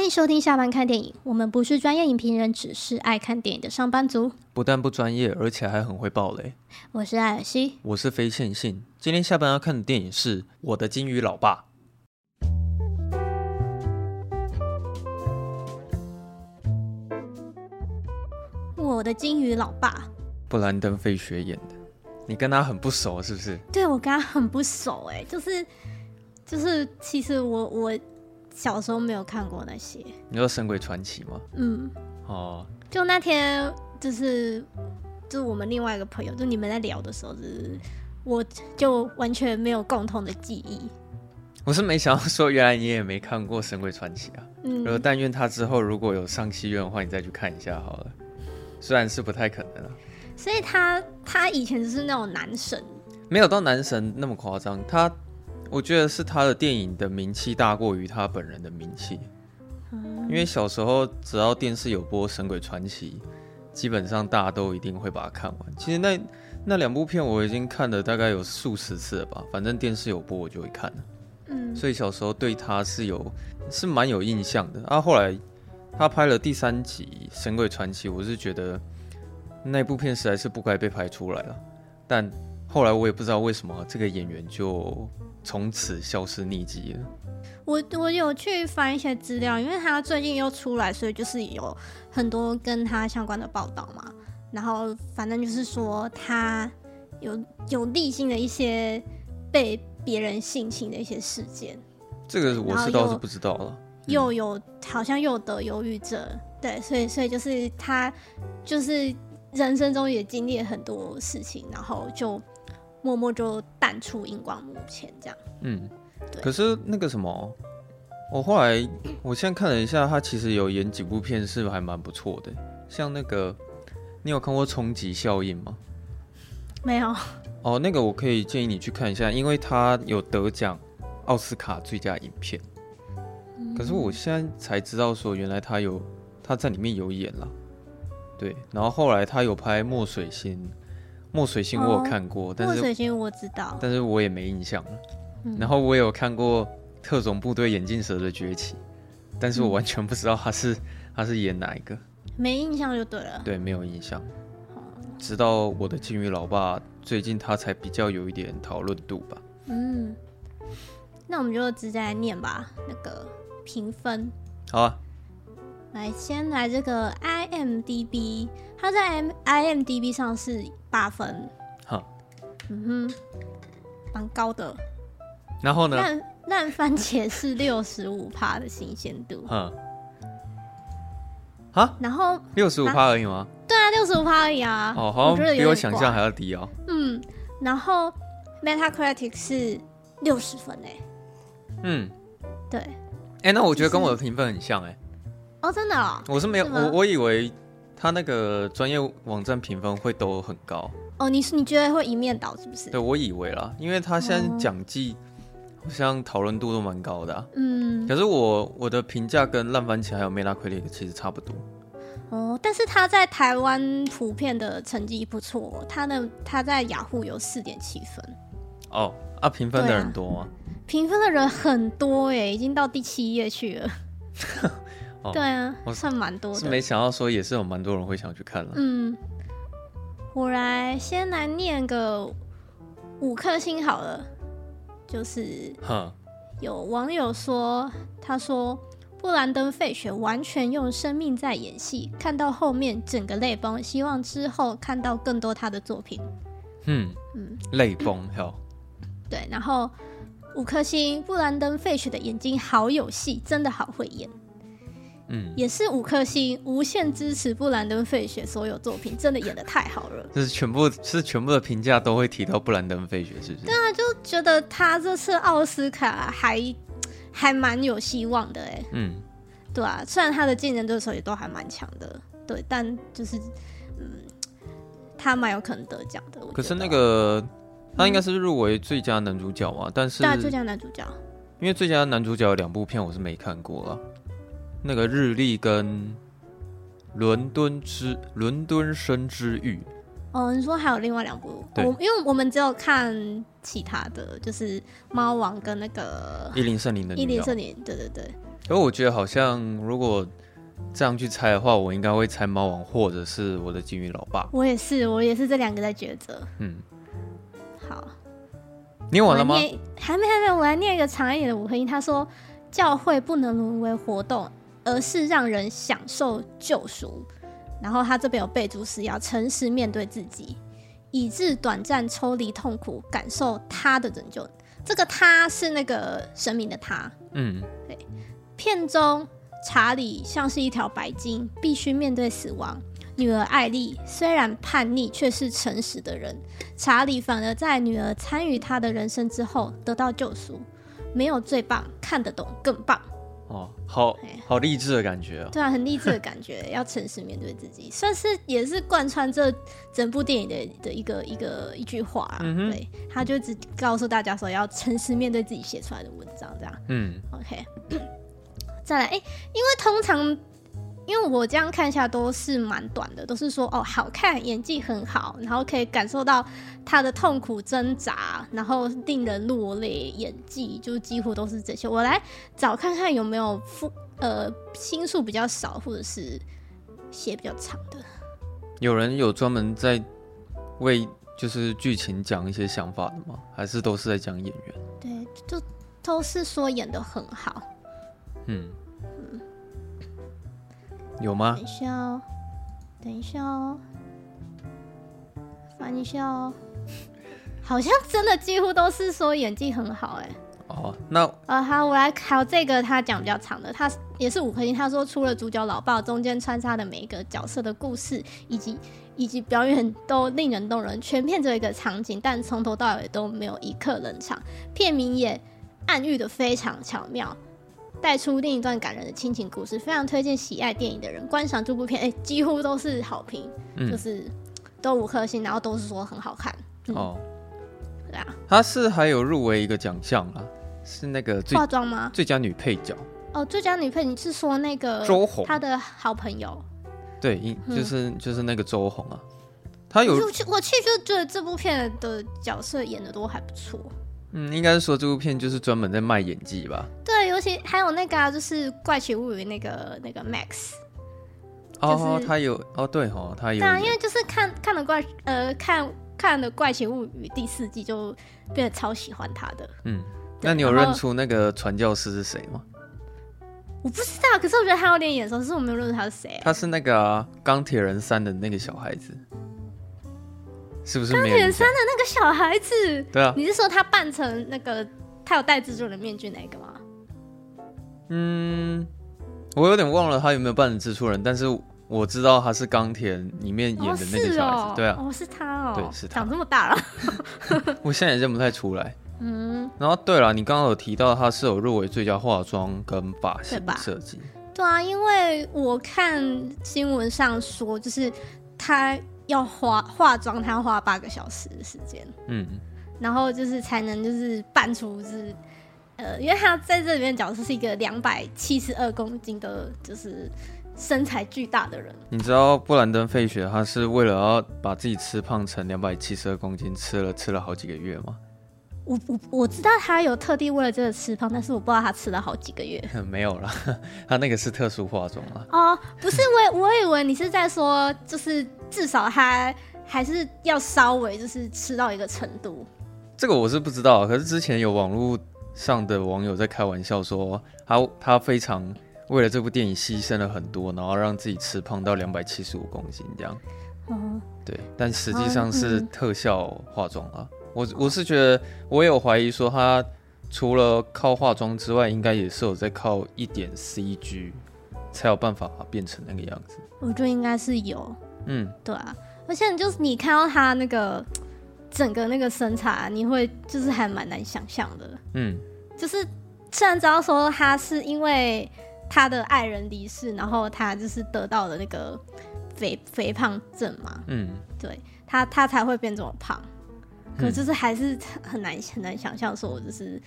欢迎收听下班看电影。我们不是专业影评人，只是爱看电影的上班族。不但不专业，而且还很会爆雷。我是艾尔西，我是非线性。今天下班要看的电影是《我的金鱼老爸》。我的金鱼老爸，布兰登·费雪演的。你跟他很不熟是不是？对，我跟他很不熟哎，就是就是，其实我我。小时候没有看过那些，你说《神鬼传奇》吗？嗯，哦，就那天就是就是我们另外一个朋友，就你们在聊的时候，就是我就完全没有共同的记忆。我是没想到说，原来你也没看过《神鬼传奇》啊。嗯，然后但愿他之后如果有上戏院的话，你再去看一下好了。虽然是不太可能啊。所以他他以前就是那种男神，没有到男神那么夸张，他。我觉得是他的电影的名气大过于他本人的名气，因为小时候只要电视有播《神鬼传奇》，基本上大家都一定会把它看完。其实那那两部片我已经看了大概有数十次了吧，反正电视有播我就会看了。嗯，所以小时候对他是有是蛮有印象的。啊，后来他拍了第三集《神鬼传奇》，我是觉得那部片实在是不该被拍出来了。但后来我也不知道为什么这个演员就。从此消失匿迹了。我我有去翻一些资料，因为他最近又出来，所以就是有很多跟他相关的报道嘛。然后反正就是说他有有历经的一些被别人性侵的一些事件。这个我是倒是不知道了。又有好像又得忧郁症，对，所以所以就是他就是人生中也经历了很多事情，然后就。默默就淡出荧光幕前，这样。嗯，对。可是那个什么，我后来我现在看了一下，他其实有演几部片是还蛮不错的，像那个，你有看过《冲击效应》吗？没有。哦，那个我可以建议你去看一下，因为他有得奖奥斯卡最佳影片。嗯。可是我现在才知道说，原来他有他在里面有演了。对，然后后来他有拍《墨水星》。墨水星我有看过，哦、但是墨水星我知道，但是我也没印象了。嗯、然后我也有看过特种部队眼镜蛇的崛起，但是我完全不知道他是、嗯、他是演哪一个，没印象就对了。对，没有印象。直到我的金鱼老爸最近他才比较有一点讨论度吧。嗯，那我们就直接来念吧，那个评分。好啊。来，先来这个 IMDB，它在 M IMDB 上是八分，好，嗯哼，蛮高的。然后呢？烂烂番茄是六十五趴的新鲜度，嗯，哈，然后六十五趴而已吗？对啊，六十五趴而已啊。哦，好像比我想象还要低哦。嗯，然后 Metacritic 是六十分诶。嗯，对。哎、欸，那我觉得跟我的评分很像哎。哦，真的哦？我是没有，我我以为他那个专业网站评分会都很高。哦，你是你觉得会一面倒是不是？对，我以为啦，因为他现在讲季好像讨论度都蛮高的啊。嗯。可是我我的评价跟烂番茄还有 Metacritic 其实差不多。哦，但是他在台湾普遍的成绩不错，他的他在雅虎有四点七分。哦，啊，评分的人多吗？评分的人很多哎，已经到第七页去了。哦、对啊，我算蛮多的。是没想到说也是有蛮多人会想去看了。嗯，我来先来念个五颗星好了，就是，有网友说，他说布兰登·费雪完全用生命在演戏，看到后面整个泪崩，希望之后看到更多他的作品。嗯嗯，泪崩好。对，然后五颗星，布兰登·费雪的眼睛好有戏，真的好会演。嗯，也是五颗星，无限支持布兰登·费雪所有作品，真的演的太好了。就是全部是全部的评价都会提到布兰登·费雪，是不是？对啊，就觉得他这次奥斯卡还还蛮有希望的哎。嗯，对啊，虽然他的竞争对手也都还蛮强的，对，但就是嗯，他蛮有可能得奖的。可是那个他应该是入围最佳男主角嘛？嗯、但是对，最佳男主角，因为最佳男主角有两部片我是没看过啊。那个日历跟伦敦之伦敦生之欲哦，你说还有另外两部？对，因为我们只有看其他的就是猫王跟那个伊林圣林的伊林圣林，对对对。可我觉得好像如果这样去猜的话，我应该会猜猫王或者是我的金鱼老爸。我也是，我也是这两个在抉择。嗯，好，念完了吗？还没还没，我来念一个长一点的五合音。他说，教会不能沦为活动，而是让人享受救赎。然后他这边有备注是要诚实面对自己，以致短暂抽离痛苦，感受他的拯救。这个他是那个神明的他。嗯，对。片中。查理像是一条白鲸，必须面对死亡。女儿艾丽虽然叛逆，却是诚实的人。查理反而在女儿参与他的人生之后得到救赎。没有最棒，看得懂更棒。哦，好好励志的感觉哦！对啊，很励志的感觉。要诚实面对自己，算是也是贯穿这整部电影的的一个一个一句话啊。嗯、对，他就只告诉大家说要诚实面对自己写出来的文章，这样。嗯，OK。再来，哎、欸，因为通常，因为我这样看一下都是蛮短的，都是说哦好看，演技很好，然后可以感受到他的痛苦挣扎，然后令人落泪，演技就几乎都是这些。我来找看看有没有负呃心数比较少，或者是写比较长的。有人有专门在为就是剧情讲一些想法的吗？还是都是在讲演员？对，就都是说演的很好。嗯。有吗？等一下哦，等一下哦，翻一下哦，好像真的几乎都是说演技很好哎。哦，那呃好，我来考这个，他讲比较长的，他也是五颗星。他说，除了主角老爸，中间穿插的每一个角色的故事以及以及表演都令人动人，全片只有一个场景，但从头到尾都没有一刻冷场。片名也暗喻的非常巧妙。带出另一段感人的亲情故事，非常推荐喜爱电影的人观赏这部片。哎、欸，几乎都是好评，嗯、就是都五颗星，然后都是说很好看。嗯、哦，对啊，他是还有入围一个奖项啊，是那个最化妆吗？最佳女配角。哦，最佳女配，你是说那个周红，她的好朋友？对，就是、嗯、就是那个周红啊。他有，我其实就觉得这部片的角色演的都还不错。嗯，应该是说这部片就是专门在卖演技吧。对，尤其还有那个啊，就是《怪奇物语》那个那个 Max。哦，就是、他有哦，对哦，他有。对啊，因为就是看看了怪呃看看了《怪奇物语》第四季，就变得超喜欢他的。嗯，那你有认出那个传教士是谁吗？我不知道，可是我觉得他有点眼熟，可是我没有认出他是谁、啊。他是那个、啊《钢铁人三》的那个小孩子。是不是钢铁三的那个小孩子？对啊，你是说他扮成那个他有戴蜘蛛人面具那个吗？嗯，我有点忘了他有没有扮成蜘蛛人，但是我知道他是钢铁里面演的那个小孩子。哦哦、对啊，哦是他哦，对是他，长这么大了，我现在也认不太出来。嗯，然后对了，你刚刚有提到他是有入围最佳化妆跟发型设计，对啊，因为我看新闻上说，就是他。要化化妆，他要花八个小时的时间，嗯，然后就是才能就是扮出就是，呃，因为他在这里面角色是一个两百七十二公斤的，就是身材巨大的人。你知道布兰登·费雪他是为了要把自己吃胖成两百七十二公斤，吃了吃了好几个月吗？我我我知道他有特地为了这个吃胖，但是我不知道他吃了好几个月。没有啦，他那个是特殊化妆啊。哦，不是，我我以为你是在说，就是至少他还是要稍微就是吃到一个程度。这个我是不知道，可是之前有网络上的网友在开玩笑说，他他非常为了这部电影牺牲了很多，然后让自己吃胖到两百七十五公斤这样。嗯，对，但实际上是特效化妆啊。嗯我我是觉得，我有怀疑说他除了靠化妆之外，应该也是有在靠一点 CG 才有办法变成那个样子。我觉得应该是有，嗯，对啊。而且就是你看到他那个整个那个身材，你会就是还蛮难想象的，嗯，就是虽然知道说他是因为他的爱人离世，然后他就是得到了那个肥肥胖症嘛，嗯，对他他才会变这么胖。可就是还是很难很难想象，说我就是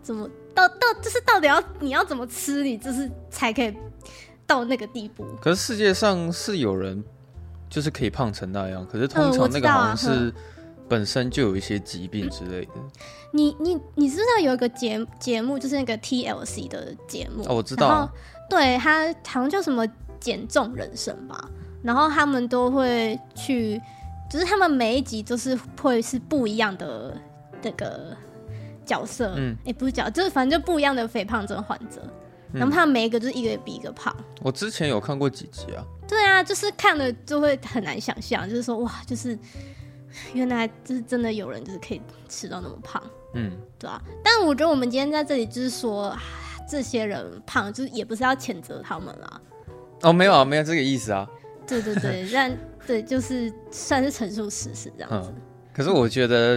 怎么到到就是到底要你要怎么吃，你就是才可以到那个地步。可是世界上是有人就是可以胖成那样，可是通常那个好像是本身就有一些疾病之类的。你你你知道有一个节节目，就是那个 TLC 的节目？哦，我知道、啊。对，他好像叫什么减重人生吧，然后他们都会去，就是他们每一集都是会是不一样的那个角色，嗯，也、欸、不是角，就是反正就不一样的肥胖症患者，嗯、然后他每一个就是一个比一个胖。我之前有看过几集啊。对啊，就是看了就会很难想象，就是说哇，就是原来就是真的有人就是可以吃到那么胖，嗯，对啊。但我觉得我们今天在这里就是说。这些人胖，就是也不是要谴责他们啦。哦，没有啊，没有这个意思啊。对对对，但对，就是算是陈述事实这样子。嗯。可是我觉得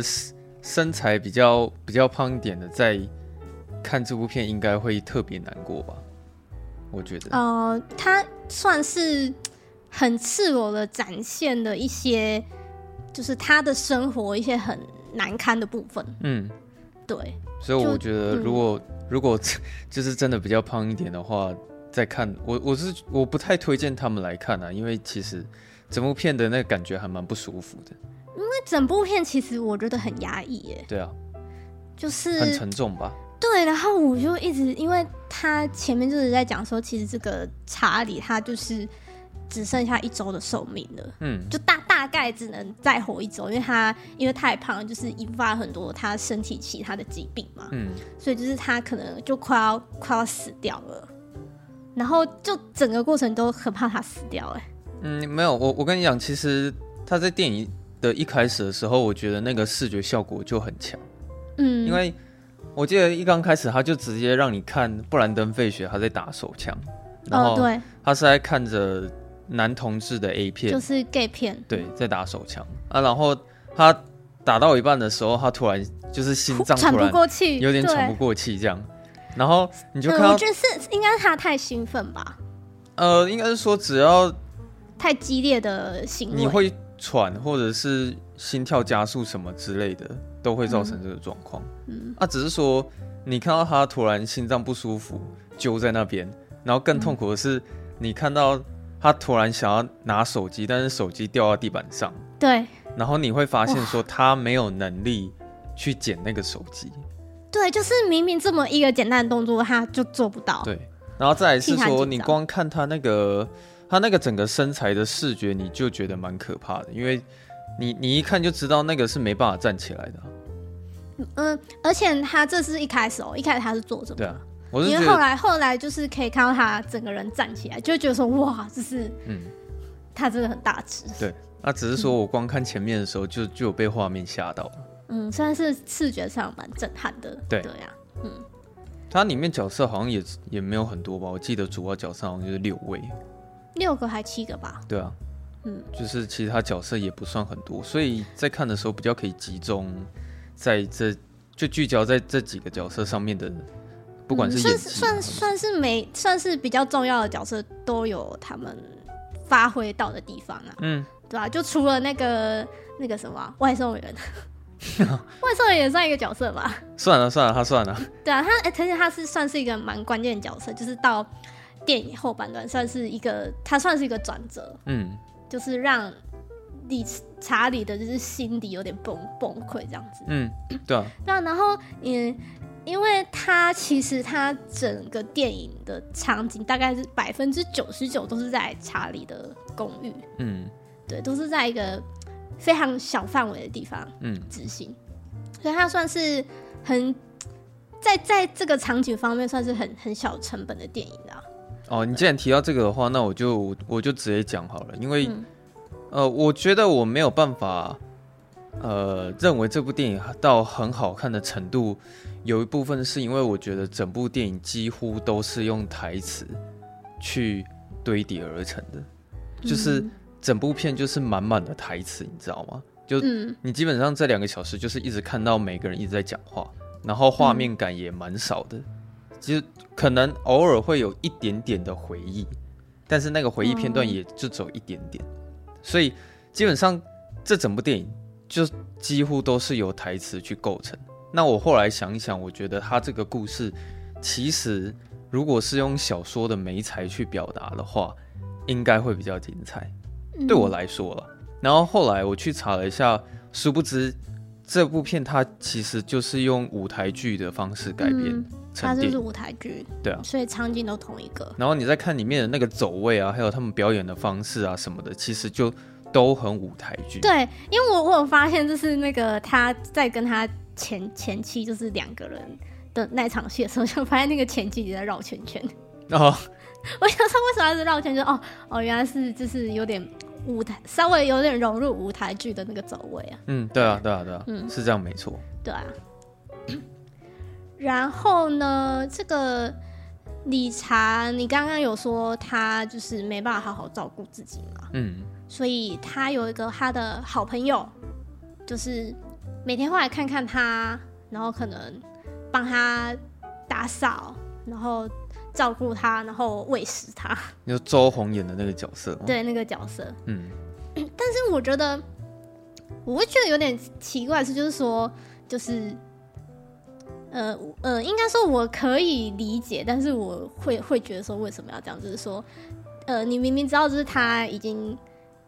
身材比较比较胖一点的，在看这部片应该会特别难过吧？我觉得。呃，他算是很赤裸的展现了一些，就是他的生活一些很难堪的部分。嗯，对。所以我觉得如果。如果 就是真的比较胖一点的话，再看我我是我不太推荐他们来看啊，因为其实整部片的那个感觉还蛮不舒服的。因为整部片其实我觉得很压抑耶。对啊，就是很沉重吧。对，然后我就一直，因为他前面就是在讲说，其实这个查理他就是。只剩下一周的寿命了，嗯，就大大概只能再活一周，因为他因为太胖，就是引发很多他身体其他的疾病嘛，嗯，所以就是他可能就快要快要死掉了，然后就整个过程都很怕他死掉，哎，嗯，没有，我我跟你讲，其实他在电影的一开始的时候，我觉得那个视觉效果就很强，嗯，因为我记得一刚开始他就直接让你看布兰登·费雪他在打手枪，然后对，他是在看着。男同志的 A 片，就是 gay 片，对，在打手枪。啊，然后他打到一半的时候，他突然就是心脏喘不过气，有点喘不过气这样，然后你就看到，我觉得是应该是他太兴奋吧，呃，应该是说只要太激烈的行为，你会喘或者是心跳加速什么之类的，都会造成这个状况。嗯，啊，只是说你看到他突然心脏不舒服，揪在那边，然后更痛苦的是你看到。他突然想要拿手机，但是手机掉到地板上。对。然后你会发现说他没有能力去捡那个手机。对，就是明明这么一个简单的动作，他就做不到。对。然后再来是说，你光看他那个他那个整个身材的视觉，你就觉得蛮可怕的，因为你你一看就知道那个是没办法站起来的。嗯，而且他这是一开始哦，一开始他是坐着。对啊。因为后来后来就是可以看到他整个人站起来，就觉得说哇，这是嗯，他真的很大只。对，那只是说我光看前面的时候就就有被画面吓到。嗯，虽然是视觉上蛮震撼的。对对呀，嗯，它里面角色好像也也没有很多吧？我记得主要角色好像就是六位，六个还七个吧？对啊，嗯，就是其他角色也不算很多，所以在看的时候比较可以集中在这就聚焦在这几个角色上面的。不管是算算算是每算是比较重要的角色，都有他们发挥到的地方啊。嗯，对吧、啊？就除了那个那个什么外送员，外送员也算一个角色吧？算了算了，他算了。对啊，他而且、欸、他是算是一个蛮关键的角色，就是到电影后半段算是一个，它算是一个转折。嗯，就是让理查理的就是心底有点崩崩溃这样子。嗯，对啊。对啊，然后嗯。因为他其实他整个电影的场景大概是百分之九十九都是在查理的公寓，嗯，对，都是在一个非常小范围的地方，嗯，执行，所以他算是很在在这个场景方面算是很很小成本的电影啊。哦，你既然提到这个的话，那我就我就直接讲好了，因为、嗯、呃，我觉得我没有办法，呃，认为这部电影到很好看的程度。有一部分是因为我觉得整部电影几乎都是用台词去堆叠而成的，就是整部片就是满满的台词，你知道吗？就你基本上这两个小时就是一直看到每个人一直在讲话，然后画面感也蛮少的，其实可能偶尔会有一点点的回忆，但是那个回忆片段也就只有一点点，所以基本上这整部电影就几乎都是由台词去构成。那我后来想一想，我觉得他这个故事，其实如果是用小说的媒材去表达的话，应该会比较精彩。对我来说了。然后后来我去查了一下殊不知这部片它其实就是用舞台剧的方式改编。嗯它就是舞台剧，对啊，所以场景都同一个。然后你再看里面的那个走位啊，还有他们表演的方式啊什么的，其实就都很舞台剧。对，因为我我有发现，就是那个他在跟他前前妻就是两个人的那场戏的时候，就发现那个前妻也在绕圈圈。哦，我想说为什么要是绕圈圈？哦哦，原来是就是有点舞台，稍微有点融入舞台剧的那个走位啊。嗯，对啊，对啊，对啊，嗯，是这样没错。对啊。然后呢，这个理查，你刚刚有说他就是没办法好好照顾自己嘛？嗯，所以他有一个他的好朋友，就是每天会来看看他，然后可能帮他打扫，然后照顾他，然后喂食他。你说周红演的那个角色吗？对，那个角色。嗯，但是我觉得我会觉得有点奇怪的是，就是说，就是。呃呃，应该说我可以理解，但是我会会觉得说，为什么要这样？就是说，呃，你明明知道就是他已经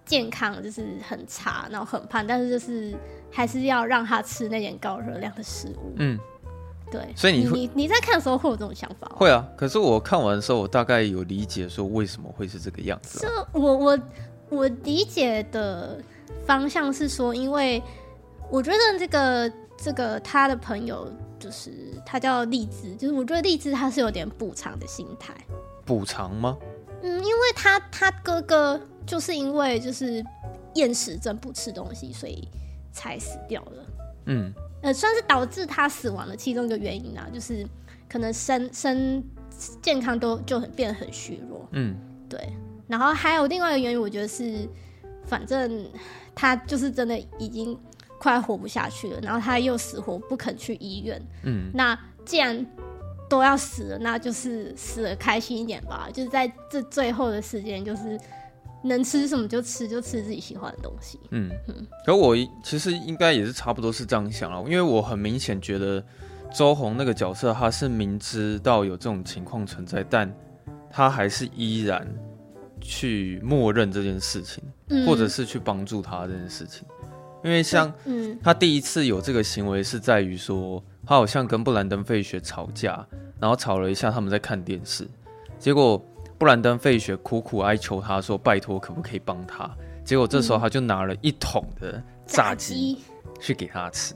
健康就是很差，然后很胖，但是就是还是要让他吃那点高热量的食物。嗯，对。所以你你你在看的时候会有这种想法？会啊。可是我看完的时候，我大概有理解说为什么会是这个样子啊。就我我我理解的方向是说，因为我觉得这个这个他的朋友。就是他叫荔枝，就是我觉得荔枝他是有点补偿的心态。补偿吗？嗯，因为他他哥哥就是因为就是厌食症不吃东西，所以才死掉了。嗯，呃，算是导致他死亡的其中一个原因啊，就是可能身身健康都就很变得很虚弱。嗯，对。然后还有另外一个原因，我觉得是，反正他就是真的已经。快活不下去了，然后他又死活不肯去医院。嗯，那既然都要死了，那就是死了开心一点吧。就是在这最后的时间，就是能吃什么就吃，就吃自己喜欢的东西。嗯嗯。可我其实应该也是差不多是这样想了，因为我很明显觉得周红那个角色，他是明知道有这种情况存在，但他还是依然去默认这件事情，嗯、或者是去帮助他这件事情。因为像嗯他第一次有这个行为是在于说，他好像跟布兰登·费雪吵架，然后吵了一下，他们在看电视，结果布兰登·费雪苦苦哀求他说：“拜托，可不可以帮他？”结果这时候他就拿了一桶的炸鸡去给他吃。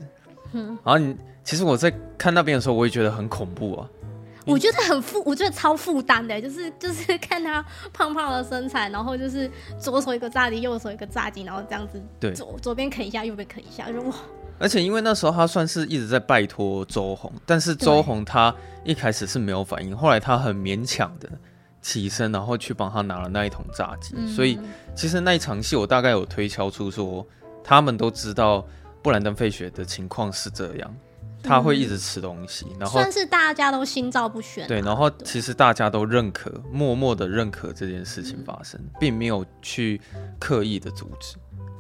然后你其实我在看那边的时候，我也觉得很恐怖啊。我觉得很负，我觉得超负担的，就是就是 看他胖胖的身材，然后就是左手一个炸鸡，右手一个炸鸡，然后这样子，对，左左边啃一下，右边啃一下，就哇！而且因为那时候他算是一直在拜托周红，但是周红他一开始是没有反应，后来他很勉强的起身，然后去帮他拿了那一桶炸鸡，嗯、所以其实那一场戏我大概有推敲出说，他们都知道布兰登·费雪的情况是这样。他会一直吃东西，嗯、然后算是大家都心照不宣、啊。对，然后其实大家都认可，默默的认可这件事情发生，嗯、并没有去刻意的阻止。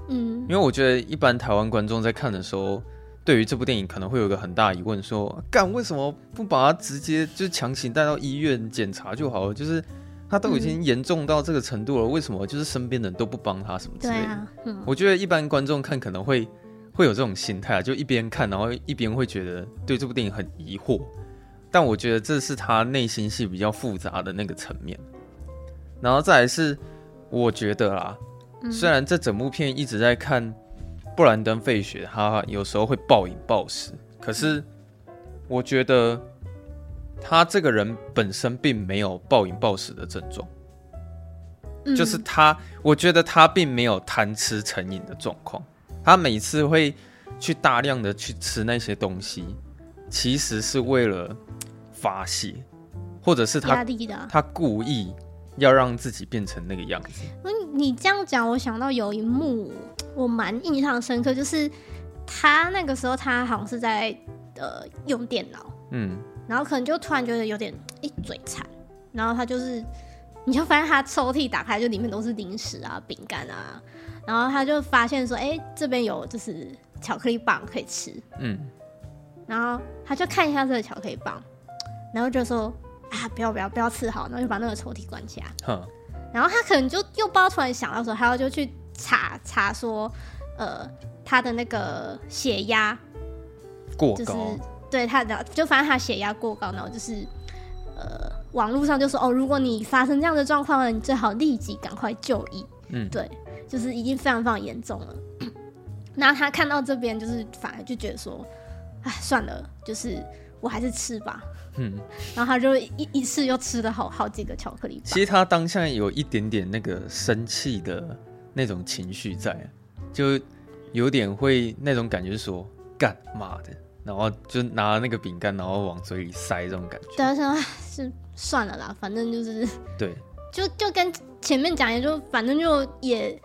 嗯，因为我觉得一般台湾观众在看的时候，对于这部电影可能会有一个很大疑问：说，干为什么不把他直接就强行带到医院检查就好了？就是他都已经严重到这个程度了，嗯、为什么就是身边的人都不帮他什么之类的？啊嗯、我觉得一般观众看可能会。会有这种心态啊，就一边看，然后一边会觉得对这部电影很疑惑。但我觉得这是他内心戏比较复杂的那个层面。然后再来是，我觉得啦，虽然这整部片一直在看布兰登·费雪，他有时候会暴饮暴食，可是我觉得他这个人本身并没有暴饮暴食的症状，就是他，我觉得他并没有贪吃成瘾的状况。他每次会去大量的去吃那些东西，其实是为了发泄，或者是他他故意要让自己变成那个样子。嗯，你这样讲，我想到有一幕 我蛮印象深刻，就是他那个时候他好像是在呃用电脑，嗯，然后可能就突然觉得有点一 嘴馋，然后他就是 你就发现他抽屉打开，就里面都是零食啊、饼干啊。然后他就发现说：“哎，这边有就是巧克力棒可以吃。”嗯，然后他就看一下这个巧克力棒，然后就说：“啊，不要不要不要吃好。”然后就把那个抽屉关起来。呵然后他可能就又不知道突然想到说，他要就去查查说，呃，他的那个血压过高，就是对他的就发现他血压过高，然后就是呃，网络上就说哦，如果你发生这样的状况了，你最好立即赶快就医。嗯，对，就是已经非常非常严重了。那他看到这边，就是反而就觉得说，哎，算了，就是我还是吃吧。嗯，然后他就一一次又吃了好好几个巧克力。其实他当下有一点点那个生气的那种情绪在，就有点会那种感觉，说干嘛的，然后就拿那个饼干，然后往嘴里塞这种感觉。对，说是算了啦，反正就是对，就就跟前面讲也，就反正就也。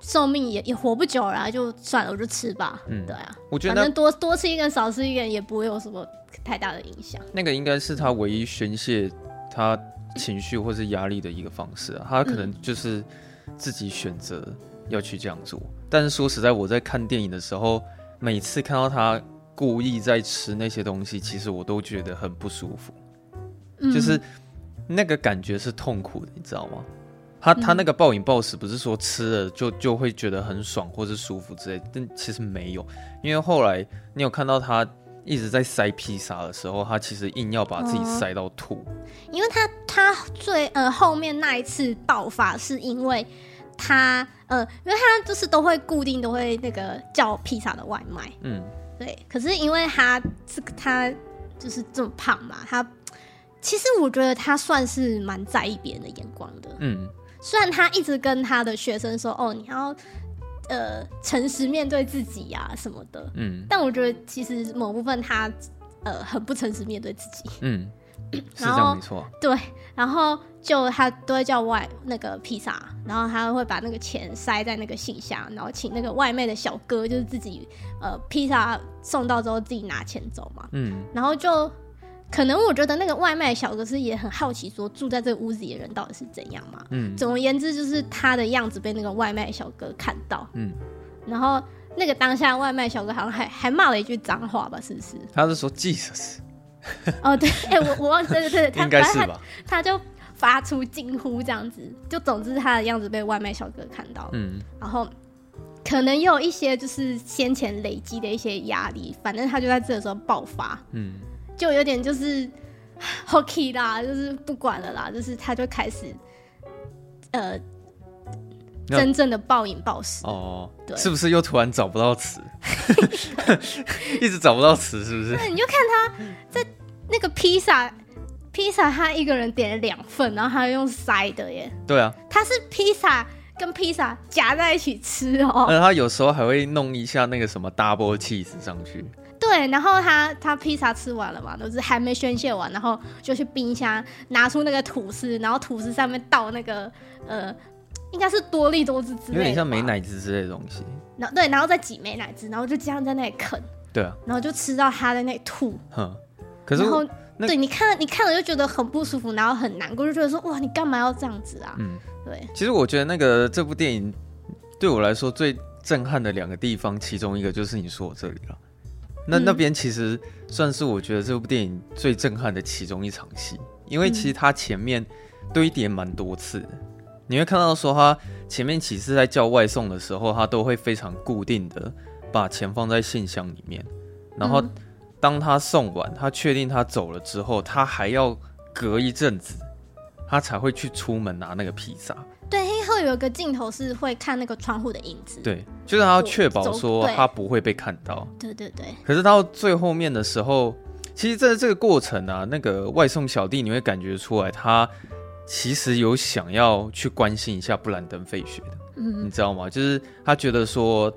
寿命也也活不久了，就算了，我就吃吧。嗯，对啊，我觉得反正多多吃一根，少吃一根也不会有什么太大的影响。那个应该是他唯一宣泄他情绪或是压力的一个方式啊。他可能就是自己选择要去这样做。嗯。但是说实在，我在看电影的时候，每次看到他故意在吃那些东西，其实我都觉得很不舒服。嗯。就是那个感觉是痛苦的，你知道吗？他他那个暴饮暴食不是说吃了就就会觉得很爽或是舒服之类，但其实没有，因为后来你有看到他一直在塞披萨的时候，他其实硬要把自己塞到吐。嗯、因为他他最呃后面那一次爆发是因为他呃，因为他就是都会固定都会那个叫披萨的外卖，嗯，对。可是因为他这个他就是这么胖嘛，他其实我觉得他算是蛮在意别人的眼光的，嗯。虽然他一直跟他的学生说：“哦，你要呃诚实面对自己呀、啊、什么的。”嗯，但我觉得其实某部分他呃很不诚实面对自己。嗯，然 后是这样没错。对，然后就他都会叫外那个披萨，然后他会把那个钱塞在那个信箱，然后请那个外卖的小哥就是自己呃披萨送到之后自己拿钱走嘛。嗯，然后就。可能我觉得那个外卖小哥是也很好奇，说住在这个屋子里的人到底是怎样嘛。嗯。总而言之，就是他的样子被那个外卖小哥看到。嗯。然后那个当下外卖小哥好像还还骂了一句脏话吧？是不是？他是说 Jesus。哦，对，哎、欸，我我忘记对对对，应该是吧他。他就发出惊呼这样子，就总之他的样子被外卖小哥看到。嗯。然后可能也有一些就是先前累积的一些压力，反正他就在这个时候爆发。嗯。就有点就是 hockey 啦，就是不管了啦，就是他就开始呃真正的暴饮暴食哦，对，是不是又突然找不到词？一直找不到词，是不是？那你就看他在那个披萨，披萨他一个人点了两份，然后他用塞的耶。对啊，他是披萨跟披萨夹在一起吃哦。那他有时候还会弄一下那个什么 double cheese 上去。对，然后他他披萨吃完了嘛，都是还没宣泄完，然后就去冰箱拿出那个吐司，然后吐司上面倒那个呃，应该是多利多滋之类的，有点像美乃滋之类的东西。然后对，然后再挤美乃滋，然后就这样在那里啃。对啊。然后就吃到他在那里吐。哼。可是然后对，你看你看了就觉得很不舒服，然后很难过，就觉得说哇，你干嘛要这样子啊？嗯，对。其实我觉得那个这部电影对我来说最震撼的两个地方，其中一个就是你说我这里了。那那边其实算是我觉得这部电影最震撼的其中一场戏，因为其实它前面堆叠蛮多次的，你会看到说他前面几次在叫外送的时候，他都会非常固定的把钱放在信箱里面，然后当他送完，他确定他走了之后，他还要隔一阵子，他才会去出门拿那个披萨。对，会有一个镜头是会看那个窗户的影子。对，就是他要确保说他不会被看到。对对对。可是到最后面的时候，其实在这个过程啊，那个外送小弟你会感觉出来，他其实有想要去关心一下布兰登·费雪的。嗯，你知道吗？就是他觉得说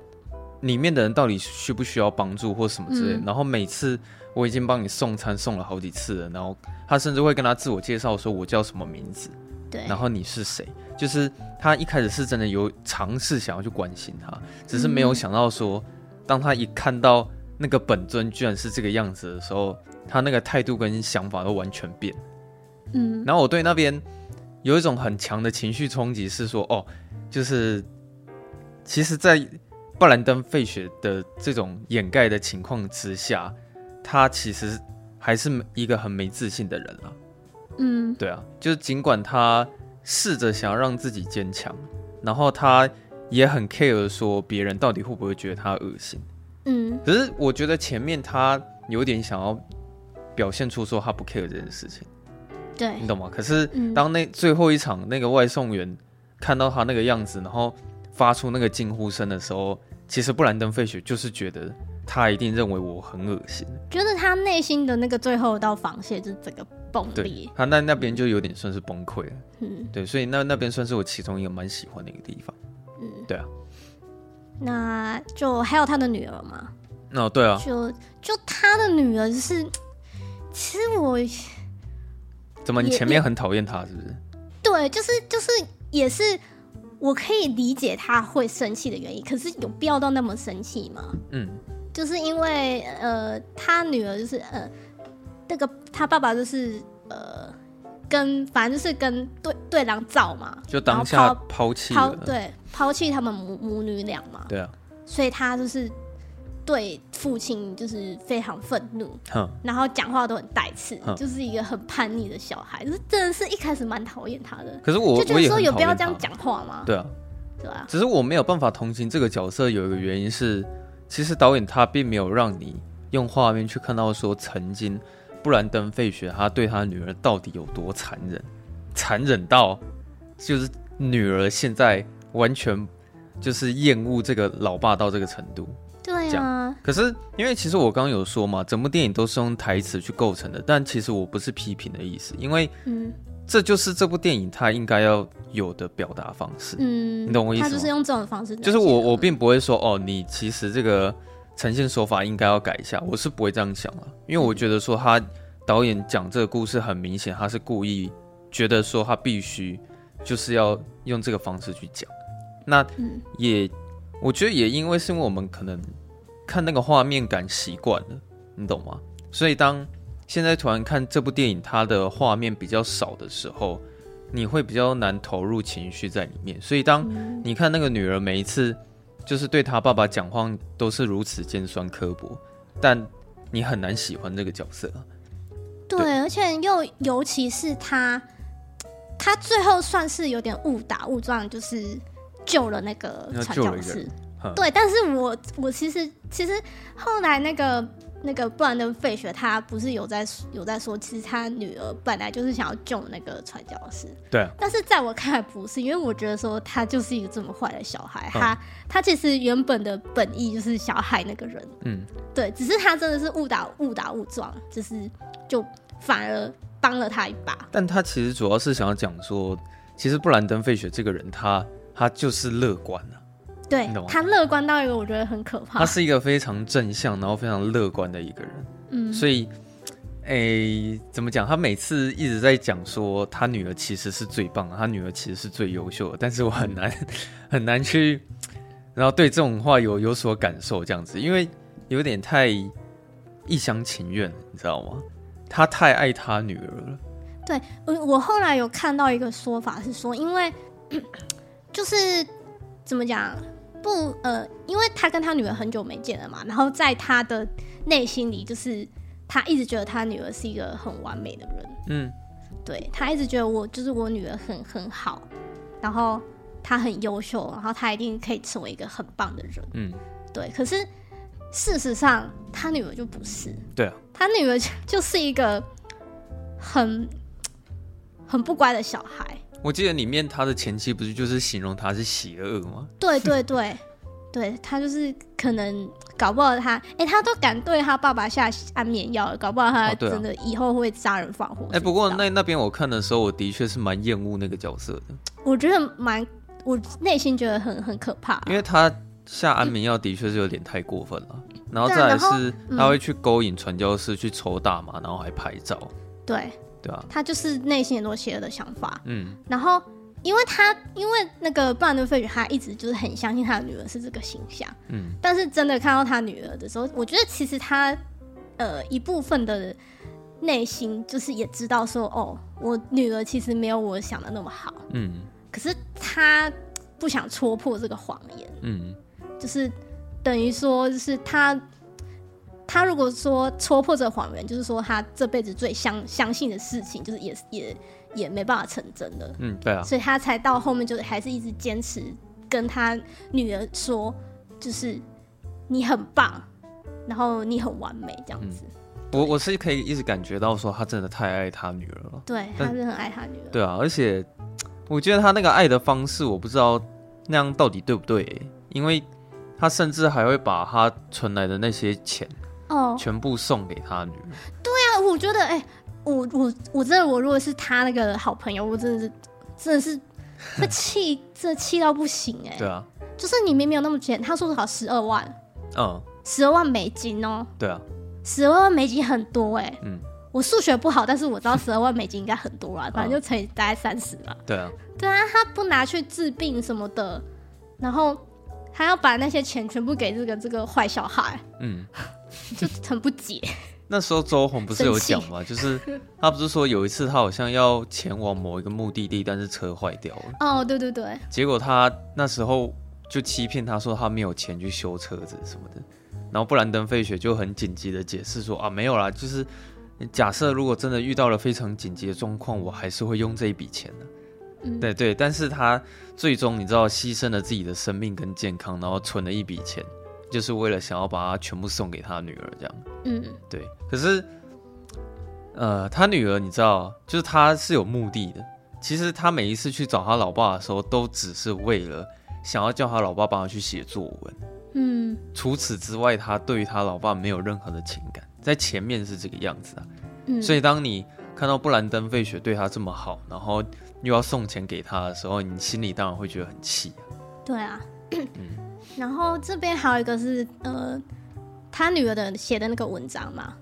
里面的人到底需不需要帮助或什么之类的。嗯。然后每次我已经帮你送餐送了好几次了，然后他甚至会跟他自我介绍说：“我叫什么名字？”对。然后你是谁？就是他一开始是真的有尝试想要去关心他，只是没有想到说，当他一看到那个本尊居然是这个样子的时候，他那个态度跟想法都完全变。嗯，然后我对那边有一种很强的情绪冲击，是说，哦，就是其实，在布兰登·费雪的这种掩盖的情况之下，他其实还是一个很没自信的人了。嗯，对啊，就是尽管他。试着想要让自己坚强，然后他也很 care 说别人到底会不会觉得他恶心。嗯，可是我觉得前面他有点想要表现出说他不 care 这件事情，对，你懂吗？可是当那最后一场那个外送员看到他那个样子，然后发出那个惊呼声的时候，其实布兰登·费雪就是觉得他一定认为我很恶心，觉得他内心的那个最后一道防线就是这个崩裂，他那那边就有点算是崩溃了。嗯，对，所以那那边算是我其中一个蛮喜欢的一个地方。嗯，对啊。那就还有他的女儿嘛？哦，对啊，就就他的女儿就是，其实我怎么你前面很讨厌他是不是？对，就是就是也是我可以理解他会生气的原因，可是有必要到那么生气吗？嗯，就是因为呃，他女儿就是呃，那个他爸爸就是呃。跟反正就是跟对对狼造嘛，就当下抛弃抛对抛弃他们母母女俩嘛，对啊，所以他就是对父亲就是非常愤怒，然后讲话都很带刺，就是一个很叛逆的小孩，就是真的是一开始蛮讨厌他的。可是我就觉得说有必要这样讲话吗？对啊，对啊，只是我没有办法同情这个角色，有一个原因是，其实导演他并没有让你用画面去看到说曾经。布兰登·费雪，他对他女儿到底有多残忍？残忍到就是女儿现在完全就是厌恶这个老爸到这个程度。对啊。可是因为其实我刚刚有说嘛，整部电影都是用台词去构成的，但其实我不是批评的意思，因为嗯，这就是这部电影它应该要有的表达方式。嗯，你懂我意思吗？他就是用这种方式。就是我我并不会说哦，你其实这个。呈现手法应该要改一下，我是不会这样想了，因为我觉得说他导演讲这个故事很明显，他是故意觉得说他必须就是要用这个方式去讲。那也，我觉得也因为是因为我们可能看那个画面感习惯了，你懂吗？所以当现在突然看这部电影，它的画面比较少的时候，你会比较难投入情绪在里面。所以当你看那个女儿每一次。就是对他爸爸讲话都是如此尖酸刻薄，但你很难喜欢这个角色。对，对，而且又尤其是他，他最后算是有点误打误撞，就是救了那个传教士。对，但是我我其实其实后来那个。那个布兰登·费雪，他不是有在有在说，其实他女儿本来就是想要救那个传教士。对。但是在我看来不是，因为我觉得说他就是一个这么坏的小孩，他他其实原本的本意就是想要害那个人。嗯。对，只是他真的是误打误打误撞，就是就反而帮了他一把。但他其实主要是想要讲说，其实布兰登·费雪这个人，他他就是乐观啊。对，他乐观到一个我觉得很可怕。他是一个非常正向，然后非常乐观的一个人。嗯，所以，诶、欸，怎么讲？他每次一直在讲说他女儿其实是最棒的，他女儿其实是最优秀的。但是我很难 很难去，然后对这种话有有所感受，这样子，因为有点太一厢情愿，你知道吗？他太爱他女儿了。对，我我后来有看到一个说法是说，因为 就是怎么讲？不，呃，因为他跟他女儿很久没见了嘛，然后在他的内心里，就是他一直觉得他女儿是一个很完美的人，嗯，对，他一直觉得我就是我女儿很很好，然后她很优秀，然后她一定可以成为一个很棒的人，嗯，对。可是事实上，他女儿就不是，对啊，他女儿就是一个很很不乖的小孩。我记得里面他的前妻不是就是形容他是邪恶吗？对对对，对他就是可能搞不好他，哎、欸，他都敢对他爸爸下安眠药了，搞不好他真的以后会杀人放火。哎、哦啊欸，不过那那边我看的时候，我的确是蛮厌恶那个角色的。我觉得蛮，我内心觉得很很可怕、啊，因为他下安眠药的确是有点太过分了。嗯、然后再来是他会去勾引传教士去抽大麻，然后还拍照。对。对啊，他就是内心很多邪恶的想法。嗯，然后因为他因为那个布兰登·费雪，他一直就是很相信他的女儿是这个形象。嗯，但是真的看到他女儿的时候，我觉得其实他呃一部分的内心就是也知道说，哦，我女儿其实没有我想的那么好。嗯，可是他不想戳破这个谎言。嗯，就是等于说，就是他。他如果说戳破这个谎言，就是说他这辈子最相相信的事情，就是也也也没办法成真的。嗯，对啊。所以他才到后面就是还是一直坚持跟他女儿说，就是你很棒，然后你很完美这样子。嗯我我是可以一直感觉到说他真的太爱他女儿了，对，他是很爱他女儿。对啊，而且我觉得他那个爱的方式，我不知道那样到底对不对，欸，因为他甚至还会把他存来的那些钱哦全部送给他女儿。对啊，我觉得哎，欸，我我我真的我如果是他那个好朋友，我真的是真的是 会气，这气到不行哎，欸。对啊，就是你明明有那么钱，他说是好十二万，嗯，十二万美金哦，喔。对啊。十二万美金很多哎、欸，嗯，我数学不好，但是我知道十二万美金应该很多啊，反正就乘以大概三十吧。对啊，对啊，他不拿去治病什么的，然后还要把那些钱全部给这个这个坏小孩，嗯，就很不解。那时候周红不是有讲吗？就是 他不是说有一次他好像要前往某一个目的地，但是车坏掉了。哦，对对对。结果他那时候就欺骗他说他没有钱去修车子什么的。然后布兰登·费雪就很紧急的解释说啊，没有啦，就是假设如果真的遇到了非常紧急的状况，我还是会用这一笔钱的。嗯，对对，但是他最终你知道牺牲了自己的生命跟健康，然后存了一笔钱，就是为了想要把它全部送给他女儿这样。嗯，对。可是，呃，他女儿你知道，就是他是有目的的。其实他每一次去找他老爸的时候，都只是为了想要叫他老爸帮他去写作文。嗯，除此之外，他对于他老爸没有任何的情感，在前面是这个样子啊。嗯，所以当你看到布兰登·费雪对他这么好，然后又要送钱给他的时候，你心里当然会觉得很气啊。对啊，嗯，然后这边还有一个是呃，他女儿的写的那个文章嘛，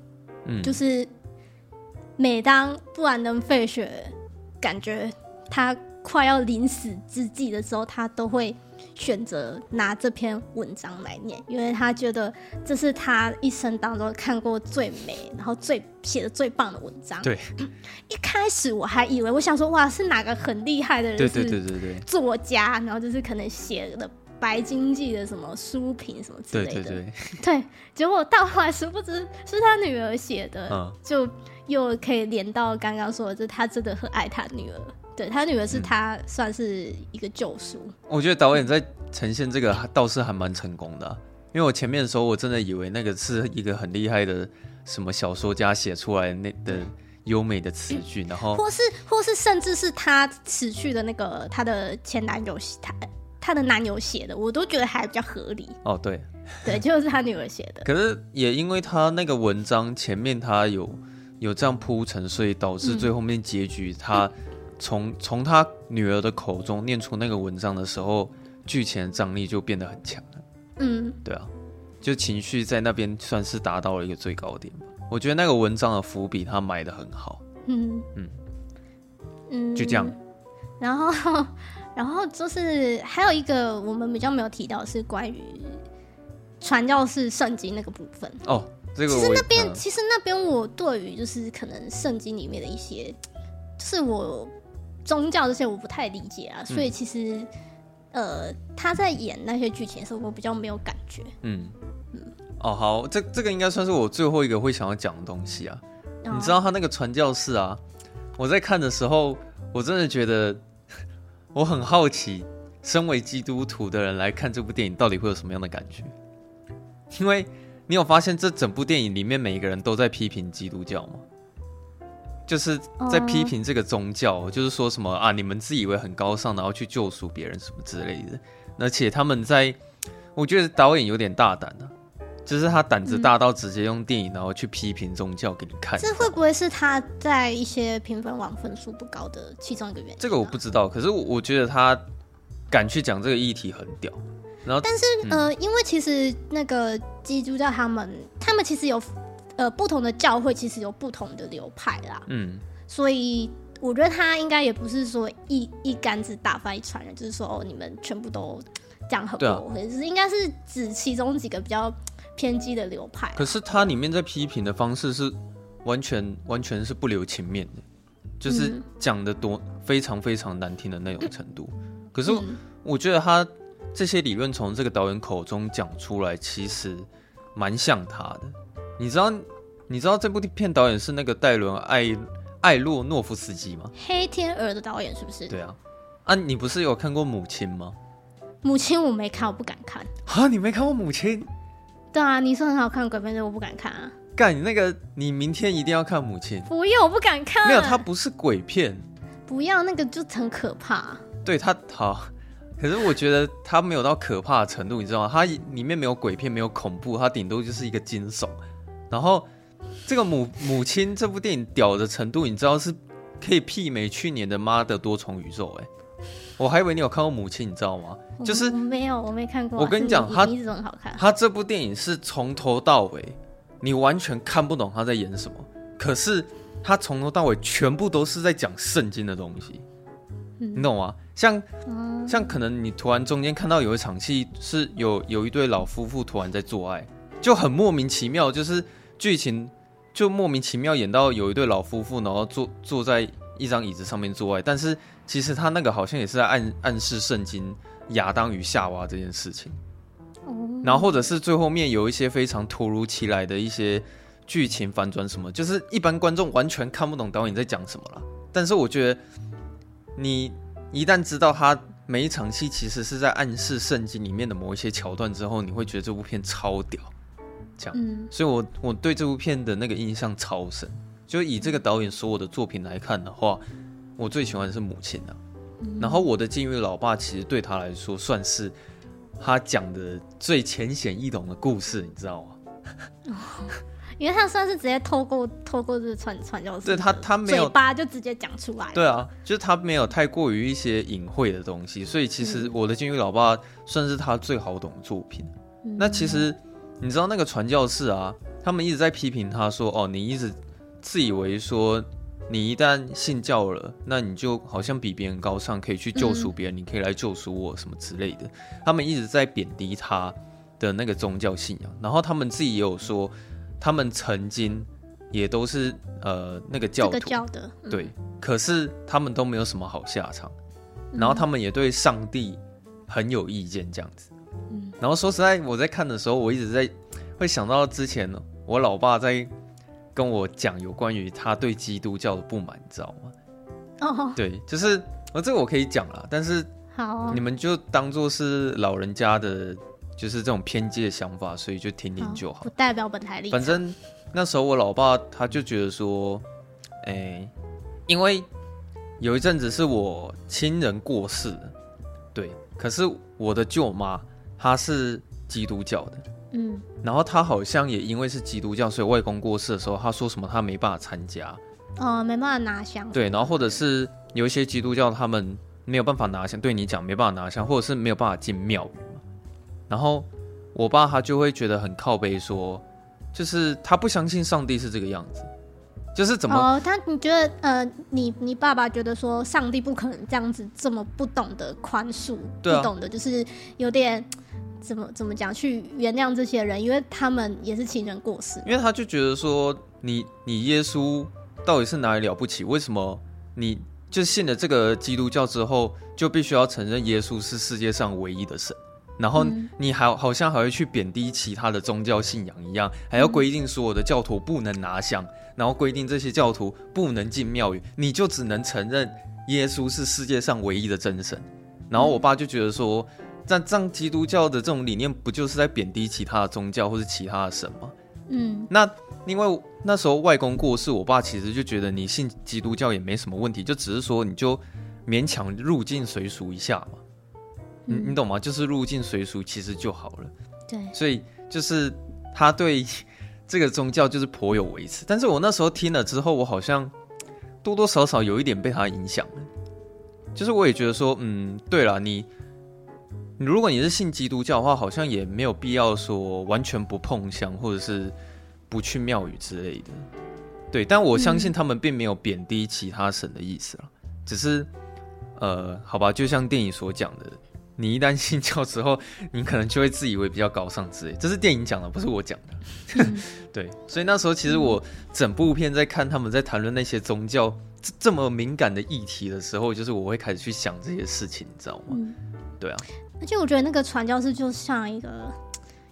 嗯，就是每当布兰登·费雪感觉他快要临死之际的时候，他都会。选择拿这篇文章来念，因为他觉得这是他一生当中看过最美，然后最写的最棒的文章。对，一开始我还以为，我想说，哇，是哪个很厉害的人？对对对对对，作家，然后就是可能写的白经济的什么书评什么之类的。对对对，对，结果到后来殊不知是他女儿写的，嗯，就又可以连到刚刚说的，就是他真的很爱他女儿。对，他女儿是他算是一个救赎。嗯。我觉得导演在呈现这个倒是还蛮成功的啊，因为我前面的时候我真的以为那个是一个很厉害的什么小说家写出来那的优美的词句，然后或是或是甚至是他死去的那个他的前男友他他的男友写的，我都觉得还比较合理。哦，对，对，就是他女儿写的。可是也因为他那个文章前面他有有这样铺陈，所以导致最后面结局他。嗯从从他女儿的口中念出那个文章的时候，剧情的张力就变得很强了。嗯，对啊，就情绪在那边算是达到了一个最高点吧。我觉得那个文章的伏笔他埋的很好。嗯嗯嗯，就这样。然后，然后就是还有一个我们比较没有提到是关于传教士圣经那个部分。哦，这个其实那边、嗯、其实那边我对于就是可能圣经里面的一些，就是我。宗教这些我不太理解啊，所以其实，嗯、呃，他在演那些剧情的时候，我比较没有感觉。嗯嗯，哦，好，这这个应该算是我最后一个会想要讲的东西啊。哦、你知道他那个传教士啊，我在看的时候，我真的觉得 我很好奇，身为基督徒的人来看这部电影，到底会有什么样的感觉？因为你有发现，这整部电影里面每一个人都在批评基督教吗？就是在批评这个宗教，uh, 就是说什么啊，你们自以为很高尚，然后去救赎别人什么之类的。而且他们在，我觉得导演有点大胆啊，就是他胆子大到直接用电影然后去批评宗教给你看。这会不会是他在一些评分网分数不高的其中一个原因啊？这个我不知道，可是我我觉得他敢去讲这个议题很屌。然后，但是呃，因为其实那个基督教他们，他们其实有。呃，不同的教会其实有不同的流派啦，嗯，所以我觉得他应该也不是说一一竿子打翻一船人，就是说哦，你们全部都这样很不 OK，就是应该是指其中几个比较偏激的流派。可是他里面在批评的方式是完全完全是不留情面的，就是讲的多非常非常难听的那种程度。可是我觉得他这些理论从这个导演口中讲出来，其实蛮像他的。你知道，你知道这部片导演是那个戴伦艾艾洛诺夫斯基吗？黑天鹅的导演是不是？对啊，啊，你不是有看过母亲吗？母亲我没看，我不敢看。啊，你没看过母亲？对啊，你说很好看的鬼片，我不敢看啊。干，你那个，你明天一定要看母亲。不要，我不敢看。没有，它不是鬼片。不要，那个就很可怕。对它好，可是我觉得它没有到可怕的程度，你知道吗？它里面没有鬼片，没有恐怖，它顶多就是一个惊悚。然后这个母母亲这部电影屌的程度，你知道是可以媲美去年的《妈的多重宇宙》哎。我还以为你有看过母亲，你知道吗？就是没有，我没看过。我跟你讲，他一直很好看。他这部电影是从头到尾，你完全看不懂他在演什么。可是他从头到尾全部都是在讲圣经的东西，嗯、你懂吗？像、嗯、像可能你突然中间看到有一场戏是有有一对老夫妇突然在做爱，就很莫名其妙，就是剧情就莫名其妙演到有一对老夫妇，然后坐坐在一张椅子上面做爱，但是。其实他那个好像也是在暗暗示圣经亚当与夏娃这件事情，然后或者是最后面有一些非常突如其来的一些剧情反转什么，就是一般观众完全看不懂导演在讲什么了。但是我觉得你一旦知道他每一场戏其实是在暗示圣经里面的某一些桥段之后，你会觉得这部片超屌，这样。所以我我对这部片的那个印象超深。就以这个导演所有的作品来看的话。我最喜欢的是母亲啊，然后我的禁欲老爸其实对他来说算是他讲的最浅显易懂的故事，你知道吗？因为他算是直接透过透过这个传传教士，对他他没有嘴巴就直接讲出来，对啊，就是他没有太过于一些隐晦的东西，所以其实我的禁欲老爸算是他最好懂的作品。嗯、那其实你知道那个传教士啊，他们一直在批评他说：“哦，你一直自以为说。”你一旦信教了，那你就好像比别人高尚，可以去救赎别人，嗯、你可以来救赎我什么之类的。他们一直在贬低他的那个宗教信仰，然后他们自己也有说，他们曾经也都是呃那个教徒，教的嗯、对，可是他们都没有什么好下场，然后他们也对上帝很有意见这样子。嗯、然后说实在，我在看的时候，我一直在会想到之前我老爸在。跟我讲有关于他对基督教的不满，你知道吗？哦，oh. 对，就是我这个我可以讲了，但是好，你们就当做是老人家的，就是这种偏激的想法，所以就听听就好，不代表本台立场。反正那时候我老爸他就觉得说，哎、欸，因为有一阵子是我亲人过世，对，可是我的舅妈她是基督教的。嗯，然后他好像也因为是基督教，所以外公过世的时候，他说什么他没办法参加，哦，没办法拿香。对，然后或者是有一些基督教他们没有办法拿香，对你讲没办法拿香，或者是没有办法进庙宇。然后我爸他就会觉得很靠背，说就是他不相信上帝是这个样子，就是怎么？哦，他你觉得呃，你你爸爸觉得说上帝不可能这样子这么不懂得宽恕，对啊，不懂得就是有点。怎么怎么讲？去原谅这些人，因为他们也是亲人过世。因为他就觉得说，你你耶稣到底是哪里了不起？为什么你就信了这个基督教之后，就必须要承认耶稣是世界上唯一的神？然后你还好像还会去贬低其他的宗教信仰一样，还要规定所有的教徒不能拿香，然后规定这些教徒不能进庙宇，你就只能承认耶稣是世界上唯一的真神。然后我爸就觉得说。但这样基督教的这种理念，不就是在贬低其他的宗教或是其他的神吗？嗯，那因为那时候外公过世，我爸其实就觉得你信基督教也没什么问题，就只是说你就勉强入境随俗一下嘛。你、嗯、你懂吗？就是入境随俗其实就好了。对，所以就是他对这个宗教就是颇有维持。但是我那时候听了之后，我好像多多少少有一点被他影响了。就是我也觉得说，嗯，对了，你。如果你是信基督教的话，好像也没有必要说完全不碰香，或者是不去庙宇之类的。对，但我相信他们并没有贬低其他神的意思了，嗯、只是呃，好吧，就像电影所讲的，你一旦信教之后，你可能就会自以为比较高尚之类。这是电影讲的，不是我讲的。嗯、对，所以那时候其实我整部片在看他们在谈论那些宗教这这么敏感的议题的时候，就是我会开始去想这些事情，你知道吗？嗯、对啊。而且我觉得那个传教士就像一个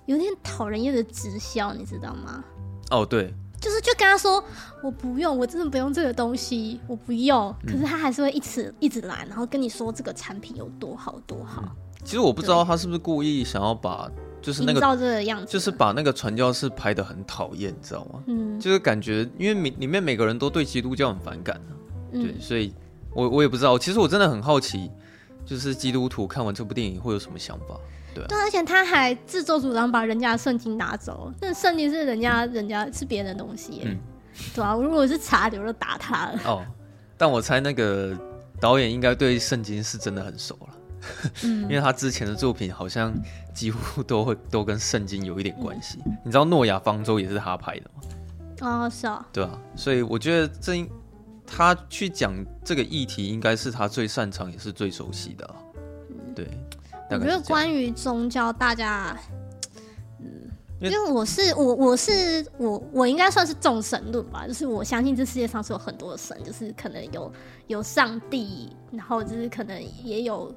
有点讨人厌的直销，你知道吗？哦，对，就是就跟他说我不用，我真的不用这个东西，我不用。可是他还是会一直一直来，然后跟你说这个产品有多好多好。嗯、其实我不知道他是不是故意想要把就是那个照这个样子，就是把那个传教士拍的很讨厌，你知道吗？嗯，就是感觉因为里里面每个人都对基督教很反感、啊嗯、对，所以我我也不知道。其实我真的很好奇，就是基督徒看完这部电影会有什么想法？对，啊、对，而且他还自作主张把人家的圣经拿走，那圣经是人家人家是别人的东西，嗯，对啊，如果是查理，我就打他了。哦，但我猜那个导演应该对圣经是真的很熟了，嗯，因为他之前的作品好像几乎都会都跟圣经有一点关系。嗯、你知道诺亚方舟也是他拍的吗？哦，是啊，对啊，所以我觉得这他去讲这个议题，应该是他最擅长也是最熟悉的，嗯，对。我觉得关于宗教，大家，嗯，因为我是我我是我我应该算是众神论吧，就是我相信这世界上是有很多的神，就是可能有有上帝，然后就是可能也有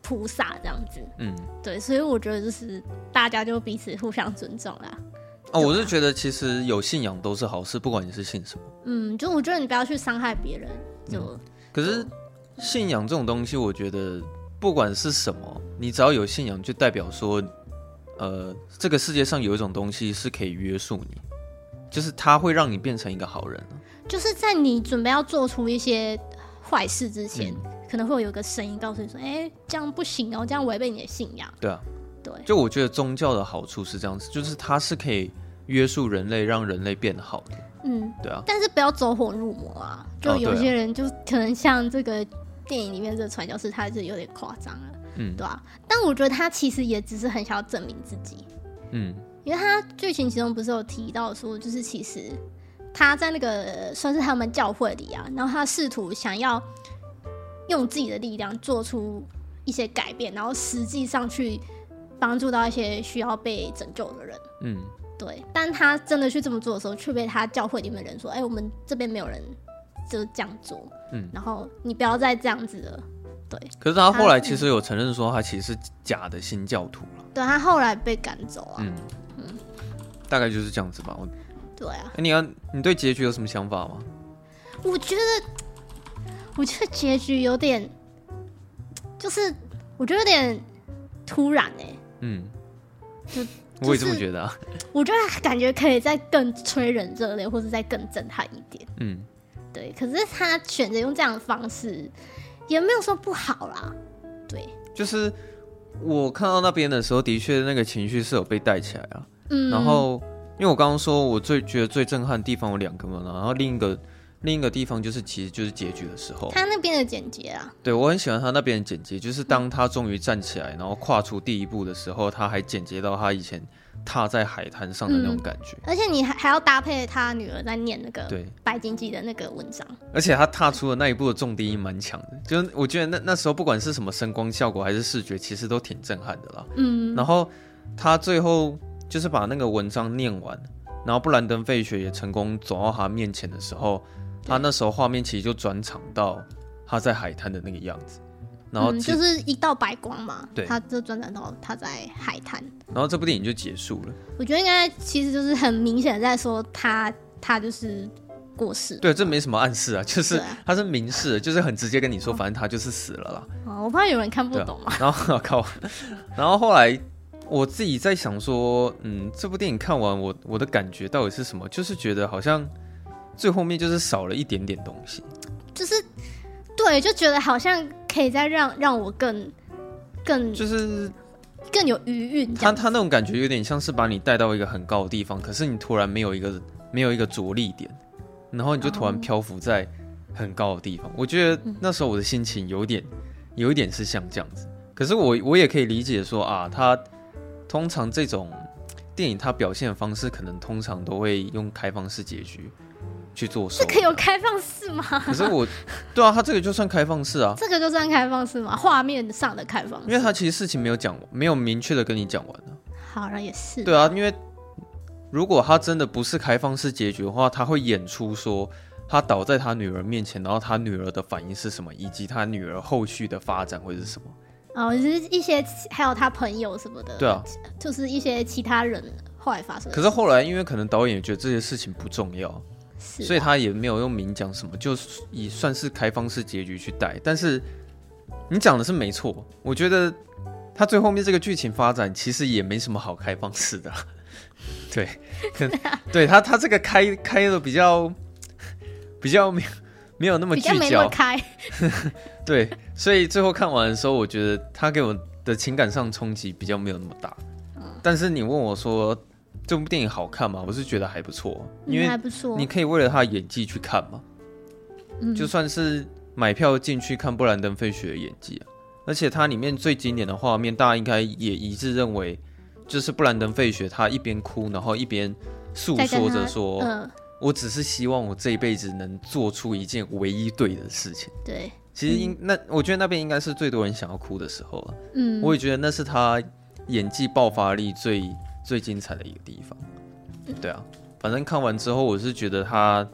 菩萨这样子，嗯，对，所以我觉得就是大家就彼此互相尊重啦。哦，我是觉得其实有信仰都是好事，不管你是信什么，嗯，就我觉得你不要去伤害别人，就、嗯、可是信仰这种东西，我觉得。不管是什么，你只要有信仰，就代表说，呃，这个世界上有一种东西是可以约束你，就是它会让你变成一个好人。就是在你准备要做出一些坏事之前，嗯、可能会有一个声音告诉你说：“哎、欸，这样不行哦，这样违背你的信仰。”对啊，对。就我觉得宗教的好处是这样子，就是它是可以约束人类，让人类变好的。嗯，对啊。但是不要走火入魔啊！就有些人就可能像这个。电影里面这个传教士，他是有点夸张了，嗯，对吧、啊？但我觉得他其实也只是很想要证明自己，嗯，因为他剧情其中不是有提到说，就是其实他在那个算是他们教会里啊，然后他试图想要用自己的力量做出一些改变，然后实际上去帮助到一些需要被拯救的人，嗯，对。但他真的去这么做的时候，却被他教会里面的人说：“哎、欸，我们这边没有人。”就这样做，嗯，然后你不要再这样子了，对。可是他后来其实有承认说，他其实是假的新教徒了。对，他后来被赶走啊，嗯嗯，大概就是这样子吧。我，对啊。欸、你要你对结局有什么想法吗？我觉得，我觉得结局有点，就是我觉得有点突然哎、欸，嗯，就、就是、我也这么觉得啊。我觉得感觉可以再更催人热泪，或者再更震撼一点，嗯。对，可是他选择用这样的方式，也没有说不好啦。对，就是我看到那边的时候，的确那个情绪是有被带起来啊。嗯，然后因为我刚刚说我最觉得最震撼的地方有两个嘛，然后另一个另一个地方就是其实就是结局的时候，他那边的剪辑啊。对，我很喜欢他那边的剪辑，就是当他终于站起来，然后跨出第一步的时候，他还剪接到他以前。踏在海滩上的那种感觉，嗯、而且你还还要搭配他女儿在念那个对。白金记的那个文章，而且他踏出的那一步的重低音蛮强的，就我觉得那那时候不管是什么声光效果还是视觉，其实都挺震撼的啦。嗯，然后他最后就是把那个文章念完，然后布兰登·费雪也成功走到他面前的时候，他那时候画面其实就转场到他在海滩的那个样子。然后、嗯、就是一道白光嘛，对，他就转转到他在海滩，然后这部电影就结束了。我觉得应该其实就是很明显的在说他他就是过世。对，这没什么暗示啊，就是他是明示，就是很直接跟你说，反正他就是死了啦。哦，我怕有人看不懂嘛。然后靠，然后后来我自己在想说，嗯，这部电影看完我我的感觉到底是什么？就是觉得好像最后面就是少了一点点东西，就是对，就觉得好像。可以再让让我更更就是更有余韵。他他那种感觉有点像是把你带到一个很高的地方，可是你突然没有一个没有一个着力点，然后你就突然漂浮在很高的地方。我觉得那时候我的心情有点有一点是像这样子。可是我我也可以理解说啊，他通常这种电影它表现的方式可能通常都会用开放式结局。去做这个有开放式吗？可是我，对啊，他这个就算开放式啊。这个就算开放式吗？画面上的开放式。因为他其实事情没有讲，没有明确的跟你讲完呢。好了，也是。对啊，因为如果他真的不是开放式结局的话，他会演出说他倒在他女儿面前，然后他女儿的反应是什么，以及他女儿后续的发展会是什么。哦，就是一些还有他朋友什么的。对啊，就是一些其他人。后来发生。可是后来，因为可能导演也觉得这些事情不重要，是啊、所以他也没有用明讲什么，就以算是开放式结局去带。但是你讲的是没错，我觉得他最后面这个剧情发展其实也没什么好开放式的。对，对他他这个开开的比较比较没有没有那么聚焦。对，所以最后看完的时候，我觉得他给我的情感上冲击比较没有那么大。嗯、但是你问我说这部电影好看吗？我是觉得还不错，因为还不错，你可以为了他的演技去看嘛。嗯、就算是买票进去看布兰登·费雪的演技啊，而且它里面最经典的画面，大家应该也一致认为，就是布兰登·费雪他一边哭，然后一边诉说着说。嗯我只是希望我这一辈子能做出一件唯一对的事情。对，其实应、嗯、那我觉得那边应该是最多人想要哭的时候了。嗯，我也觉得那是他演技爆发力最最精彩的一个地方。对啊，反正看完之后，我是觉得他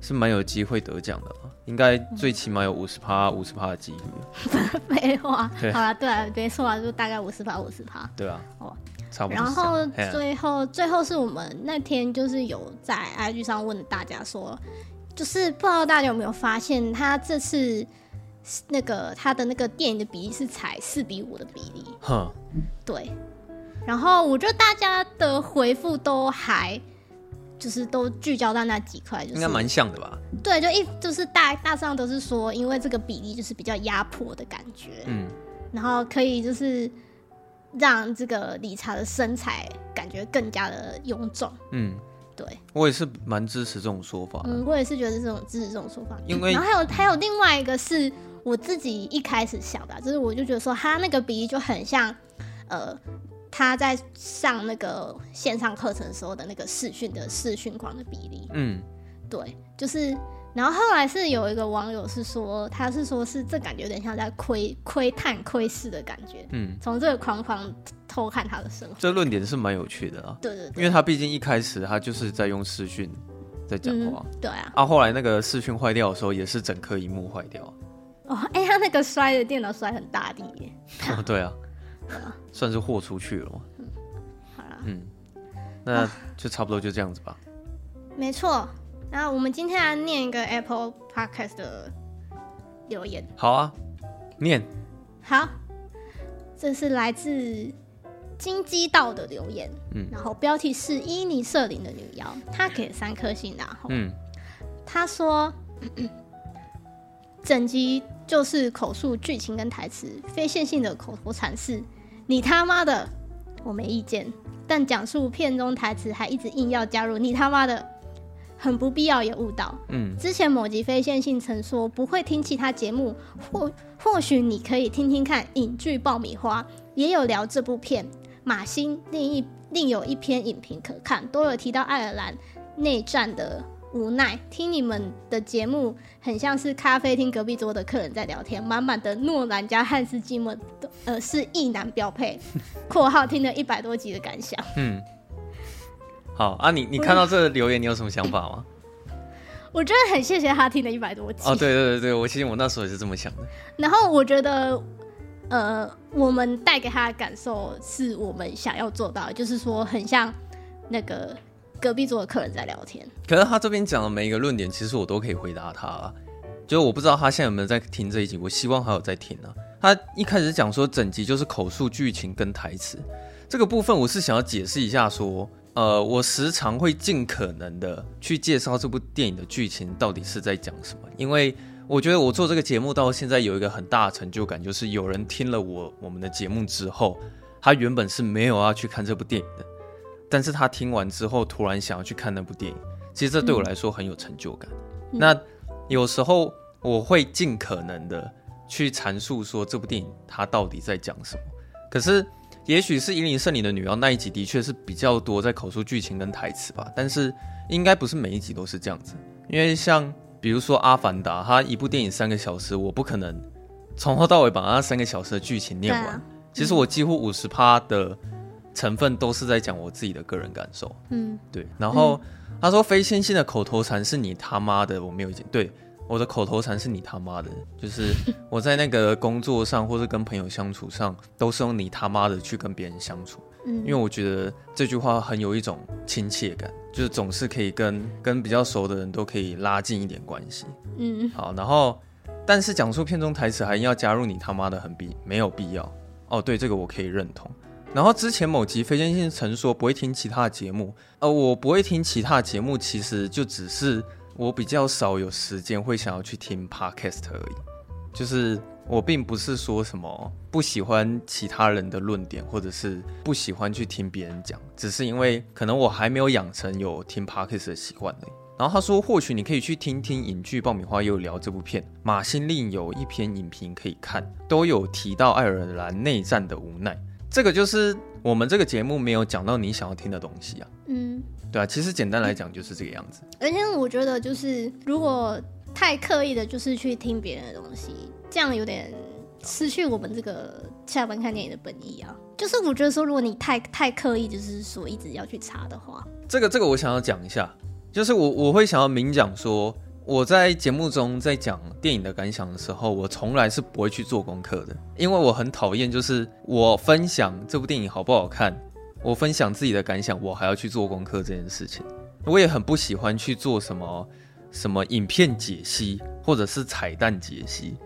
是蛮有机会得奖的，应该最起码有五十趴五十趴的几率。废话，好了，对啊，没错啊，就大概五十趴五十趴。对啊。哦。差不多然后最后最后是我们那天就是有在 IG 上问大家说，就是不知道大家有没有发现，他这次那个他的那个电影的比例是采四比五的比例。哼，对。然后我觉得大家的回复都还就是都聚焦在那几块，就是应该蛮像的吧？对，就一就是大大上都是说，因为这个比例就是比较压迫的感觉。嗯，然后可以就是。让这个理查的身材感觉更加的臃肿。嗯，对，我也是蛮支持这种说法。嗯，我也是觉得这种支持这种说法。因为然后还有还有另外一个是我自己一开始想的，就是我就觉得说他那个比例就很像，呃，他在上那个线上课程的时候的那个视讯的视讯框的比例。嗯，对，就是。然后后来是有一个网友是说，他是说是这感觉有点像在窥窥探窥视的感觉，嗯，从这个框框偷看他的生活。这论点是蛮有趣的啊，对对对，因为他毕竟一开始他就是在用视讯在讲话，嗯，对啊，啊，后来那个视讯坏掉的时候，也是整颗荧幕坏掉。哦，哎，他那个摔的电脑摔很大力耶。哦，对啊，算是豁出去了嘛。嗯，好了，嗯，那就差不多就这样子吧。没错。那我们今天来念一个 Apple Podcast 的留言。好啊，念。好，这是来自金鸡道的留言。嗯，然后标题是伊尼瑟林的女妖，她给三颗星，然后嗯，她说整集就是口述剧情跟台词，非线性的口头禅是“你他妈的”，我没意见，但讲述片中台词还一直硬要加入“你他妈的”。很不必要也误导。嗯，之前某集非线性曾说不会听其他节目，或或许你可以听听看影剧爆米花，也有聊这部片。马欣另一另有一篇影评可看，都有提到爱尔兰内战的无奈。听你们的节目很像是咖啡厅隔壁桌的客人在聊天，满满的诺兰加汉斯季默，呃，是意男标配。括号听了一百多集的感想。嗯。好啊你，你你看到这个留言，你有什么想法吗？我觉得很谢谢他听了一百多集。哦，对对对对，我其实我那时候也是这么想的。然后我觉得，呃，我们带给他的感受是我们想要做到的，就是说很像那个隔壁桌的客人在聊天。可是他这边讲的每一个论点，其实我都可以回答他啊。就我不知道他现在有没有在听这一集，我希望他有在听啊。他一开始讲说整集就是口述剧情跟台词这个部分，我是想要解释一下说。呃，我时常会尽可能的去介绍这部电影的剧情到底是在讲什么，因为我觉得我做这个节目到现在有一个很大的成就感，就是有人听了我我们的节目之后，他原本是没有要去看这部电影的，但是他听完之后突然想要去看那部电影，其实这对我来说很有成就感。嗯、那有时候我会尽可能的去阐述说这部电影它到底在讲什么，可是。也许是伊林圣里的女妖那一集的确是比较多在口述剧情跟台词吧，但是应该不是每一集都是这样子。因为像比如说《阿凡达》，它一部电影三个小时，我不可能从头到尾把它三个小时的剧情念完。啊、其实我几乎五十趴的成分都是在讲我自己的个人感受。嗯，对。然后他说非线性的口头禅是你他妈的，我没有意见。对。我的口头禅是你他妈的，就是我在那个工作上或是跟朋友相处上，都是用你他妈的去跟别人相处。嗯，因为我觉得这句话很有一种亲切感，就是总是可以跟跟比较熟的人都可以拉近一点关系。嗯，好，然后但是讲述片中台词还要加入你他妈的很必没有必要哦，对这个我可以认同。然后之前某集飞仙信曾说不会听其他的节目，呃，我不会听其他的节目，其实就只是我比较少有时间会想要去听 podcast 而已，就是我并不是说什么不喜欢其他人的论点，或者是不喜欢去听别人讲，只是因为可能我还没有养成有听 podcast 的习惯而已。然后他说，或许你可以去听听影剧爆米花又聊这部片，马欣令有一篇影评可以看，都有提到爱尔兰内战的无奈。这个就是我们这个节目没有讲到你想要听的东西啊。嗯，对啊，其实简单来讲就是这个样子。而且我觉得就是如果太刻意的，就是去听别人的东西，这样有点失去我们这个下班看电影的本意啊。就是我觉得说，如果你太太刻意，就是说一直要去查的话，这个这个我想要讲一下，就是我我会想要明讲说。我在节目中在讲电影的感想的时候，我从来是不会去做功课的，因为我很讨厌，就是我分享这部电影好不好看，我分享自己的感想，我还要去做功课这件事情。我也很不喜欢去做什么什么影片解析或者是彩蛋解析，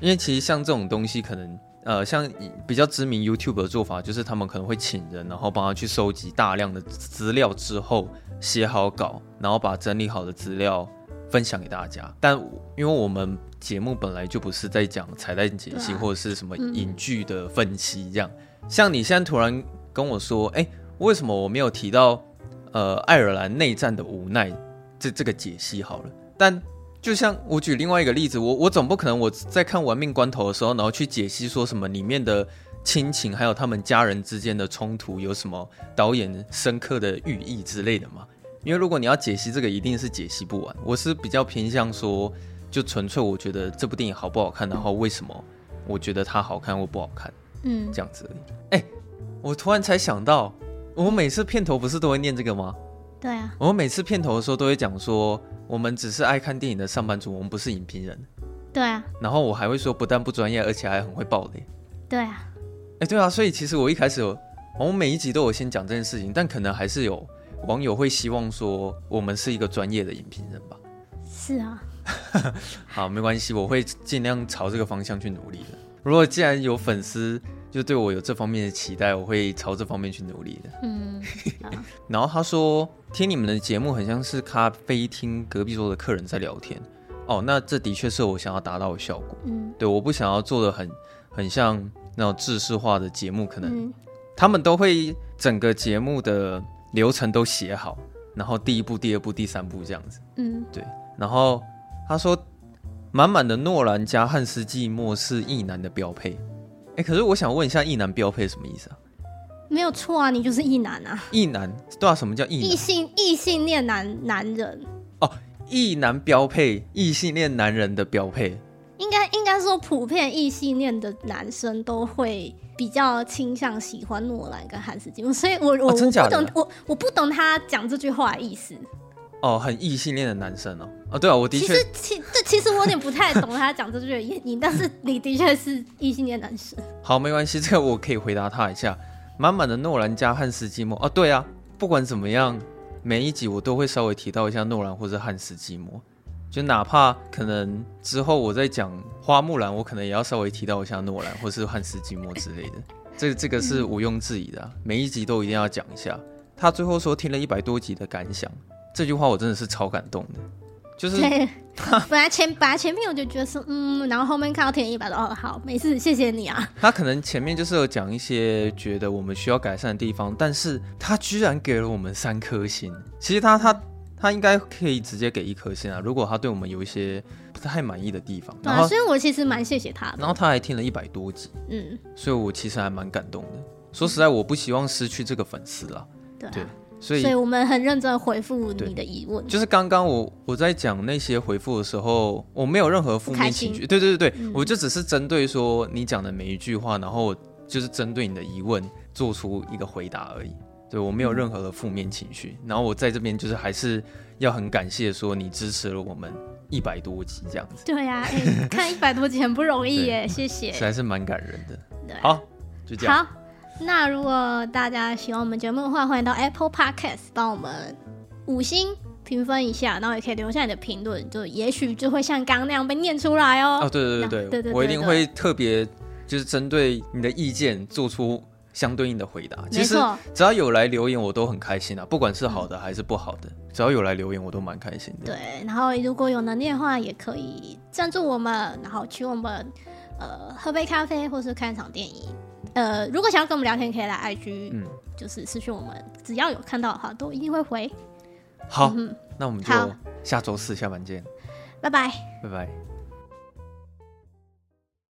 因为其实像这种东西，可能呃，像比较知名 YouTube 的做法，就是他们可能会请人，然后帮他去收集大量的资料之后写好稿，然后把整理好的资料。分享给大家，但因为我们节目本来就不是在讲彩蛋解析或者是什么影剧的分析，这样。像你现在突然跟我说，哎，为什么我没有提到呃爱尔兰内战的无奈这这个解析好了？但就像我举另外一个例子，我我总不可能我在看《玩命关头》的时候，然后去解析说什么里面的亲情还有他们家人之间的冲突有什么导演深刻的寓意之类的吗？因为如果你要解析这个，一定是解析不完。我是比较偏向说，就纯粹我觉得这部电影好不好看，然后为什么我觉得它好看或不好看，嗯，这样子而已。哎，我突然才想到，我每次片头不是都会念这个吗？对啊。我们每次片头的时候都会讲说，我们只是爱看电影的上班族，我们不是影评人。对啊。然后我还会说，不但不专业，而且还很会爆雷。对啊。哎，对啊，所以其实我一开始，我们每一集都有先讲这件事情，但可能还是有。网友会希望说我们是一个专业的影评人吧？是啊，好，没关系，我会尽量朝这个方向去努力的。如果既然有粉丝就对我有这方面的期待，我会朝这方面去努力的。嗯，然后他说听你们的节目很像是咖啡厅隔壁桌的客人在聊天。哦，那这的确是我想要达到的效果。嗯，对，我不想要做的很很像那种制式化的节目，可能他们都会整个节目的。流程都写好，然后第一步、第二步、第三步这样子。嗯，对。然后他说，满满的诺兰加汉斯季默是异男的标配。哎，可是我想问一下，异男标配什么意思啊？没有错啊，你就是异男啊。异男，对啊，什么叫异男？异性异性恋男男人。哦，异男标配，异性恋男人的标配。应该应该说，普遍异性恋的男生都会。比较倾向喜欢诺兰跟汉斯季默，所以我我、哦、我不懂我我不懂他讲这句话的意思。哦，很异性恋的男生哦。哦，对啊，我的确，其实其这其实我有点不太懂他讲这句的原因，但是你的确是异性恋男生。好，没关系，这个我可以回答他一下。满满的诺兰加汉斯季默哦，对啊，不管怎么样，每一集我都会稍微提到一下诺兰或者汉斯季默。就哪怕可能之后我在讲花木兰，我可能也要稍微提到一下诺兰或是汉斯季默之类的，这这个是毋庸置疑的啊，每一集都一定要讲一下。他最后说听了一百多集的感想，这句话我真的是超感动的。就是本来 前本来前面我就觉得说嗯，然后后面看到听了一百多，哦好，没事，谢谢你啊。他可能前面就是有讲一些觉得我们需要改善的地方，但是他居然给了我们三颗星。其实他他。他应该可以直接给一颗星啊！如果他对我们有一些不太满意的地方，然后，所以我其实蛮谢谢他的。然后他还听了一百多集，嗯，所以我其实还蛮感动的。说实在，我不希望失去这个粉丝啦。对，对，所以，所以我们很认真回复你的疑问。就是刚刚我我在讲那些回复的时候，我没有任何负面情绪。对对对对，嗯，我就只是针对说你讲的每一句话，然后就是针对你的疑问做出一个回答而已。对，我没有任何的负面情绪，然后我在这边就是还是要很感谢说你支持了我们一百多集这样子。对呀、啊欸，看一百多集很不容易耶，谢谢，实在是蛮感人的。好，就这样。好，那如果大家喜欢我们节目的话，欢迎到 Apple Podcast 帮我们五星评分一下，然后也可以留下你的评论，就也许就会像刚刚那样被念出来哦。哦，对对对对，对对对，我一定会特别就是针对你的意见做出。相对应的回答，其实只要有来留言，我都很开心啊！不管是好的还是不好的，嗯、只要有来留言，我都蛮开心的。对，然后如果有能力的话，也可以赞助我们，然后请我们呃喝杯咖啡，或是看一场电影。呃，如果想要跟我们聊天，可以来 IG，嗯，就是私讯我们，只要有看到的话，都一定会回。好，嗯、那我们就下周四下班见，拜拜，拜拜。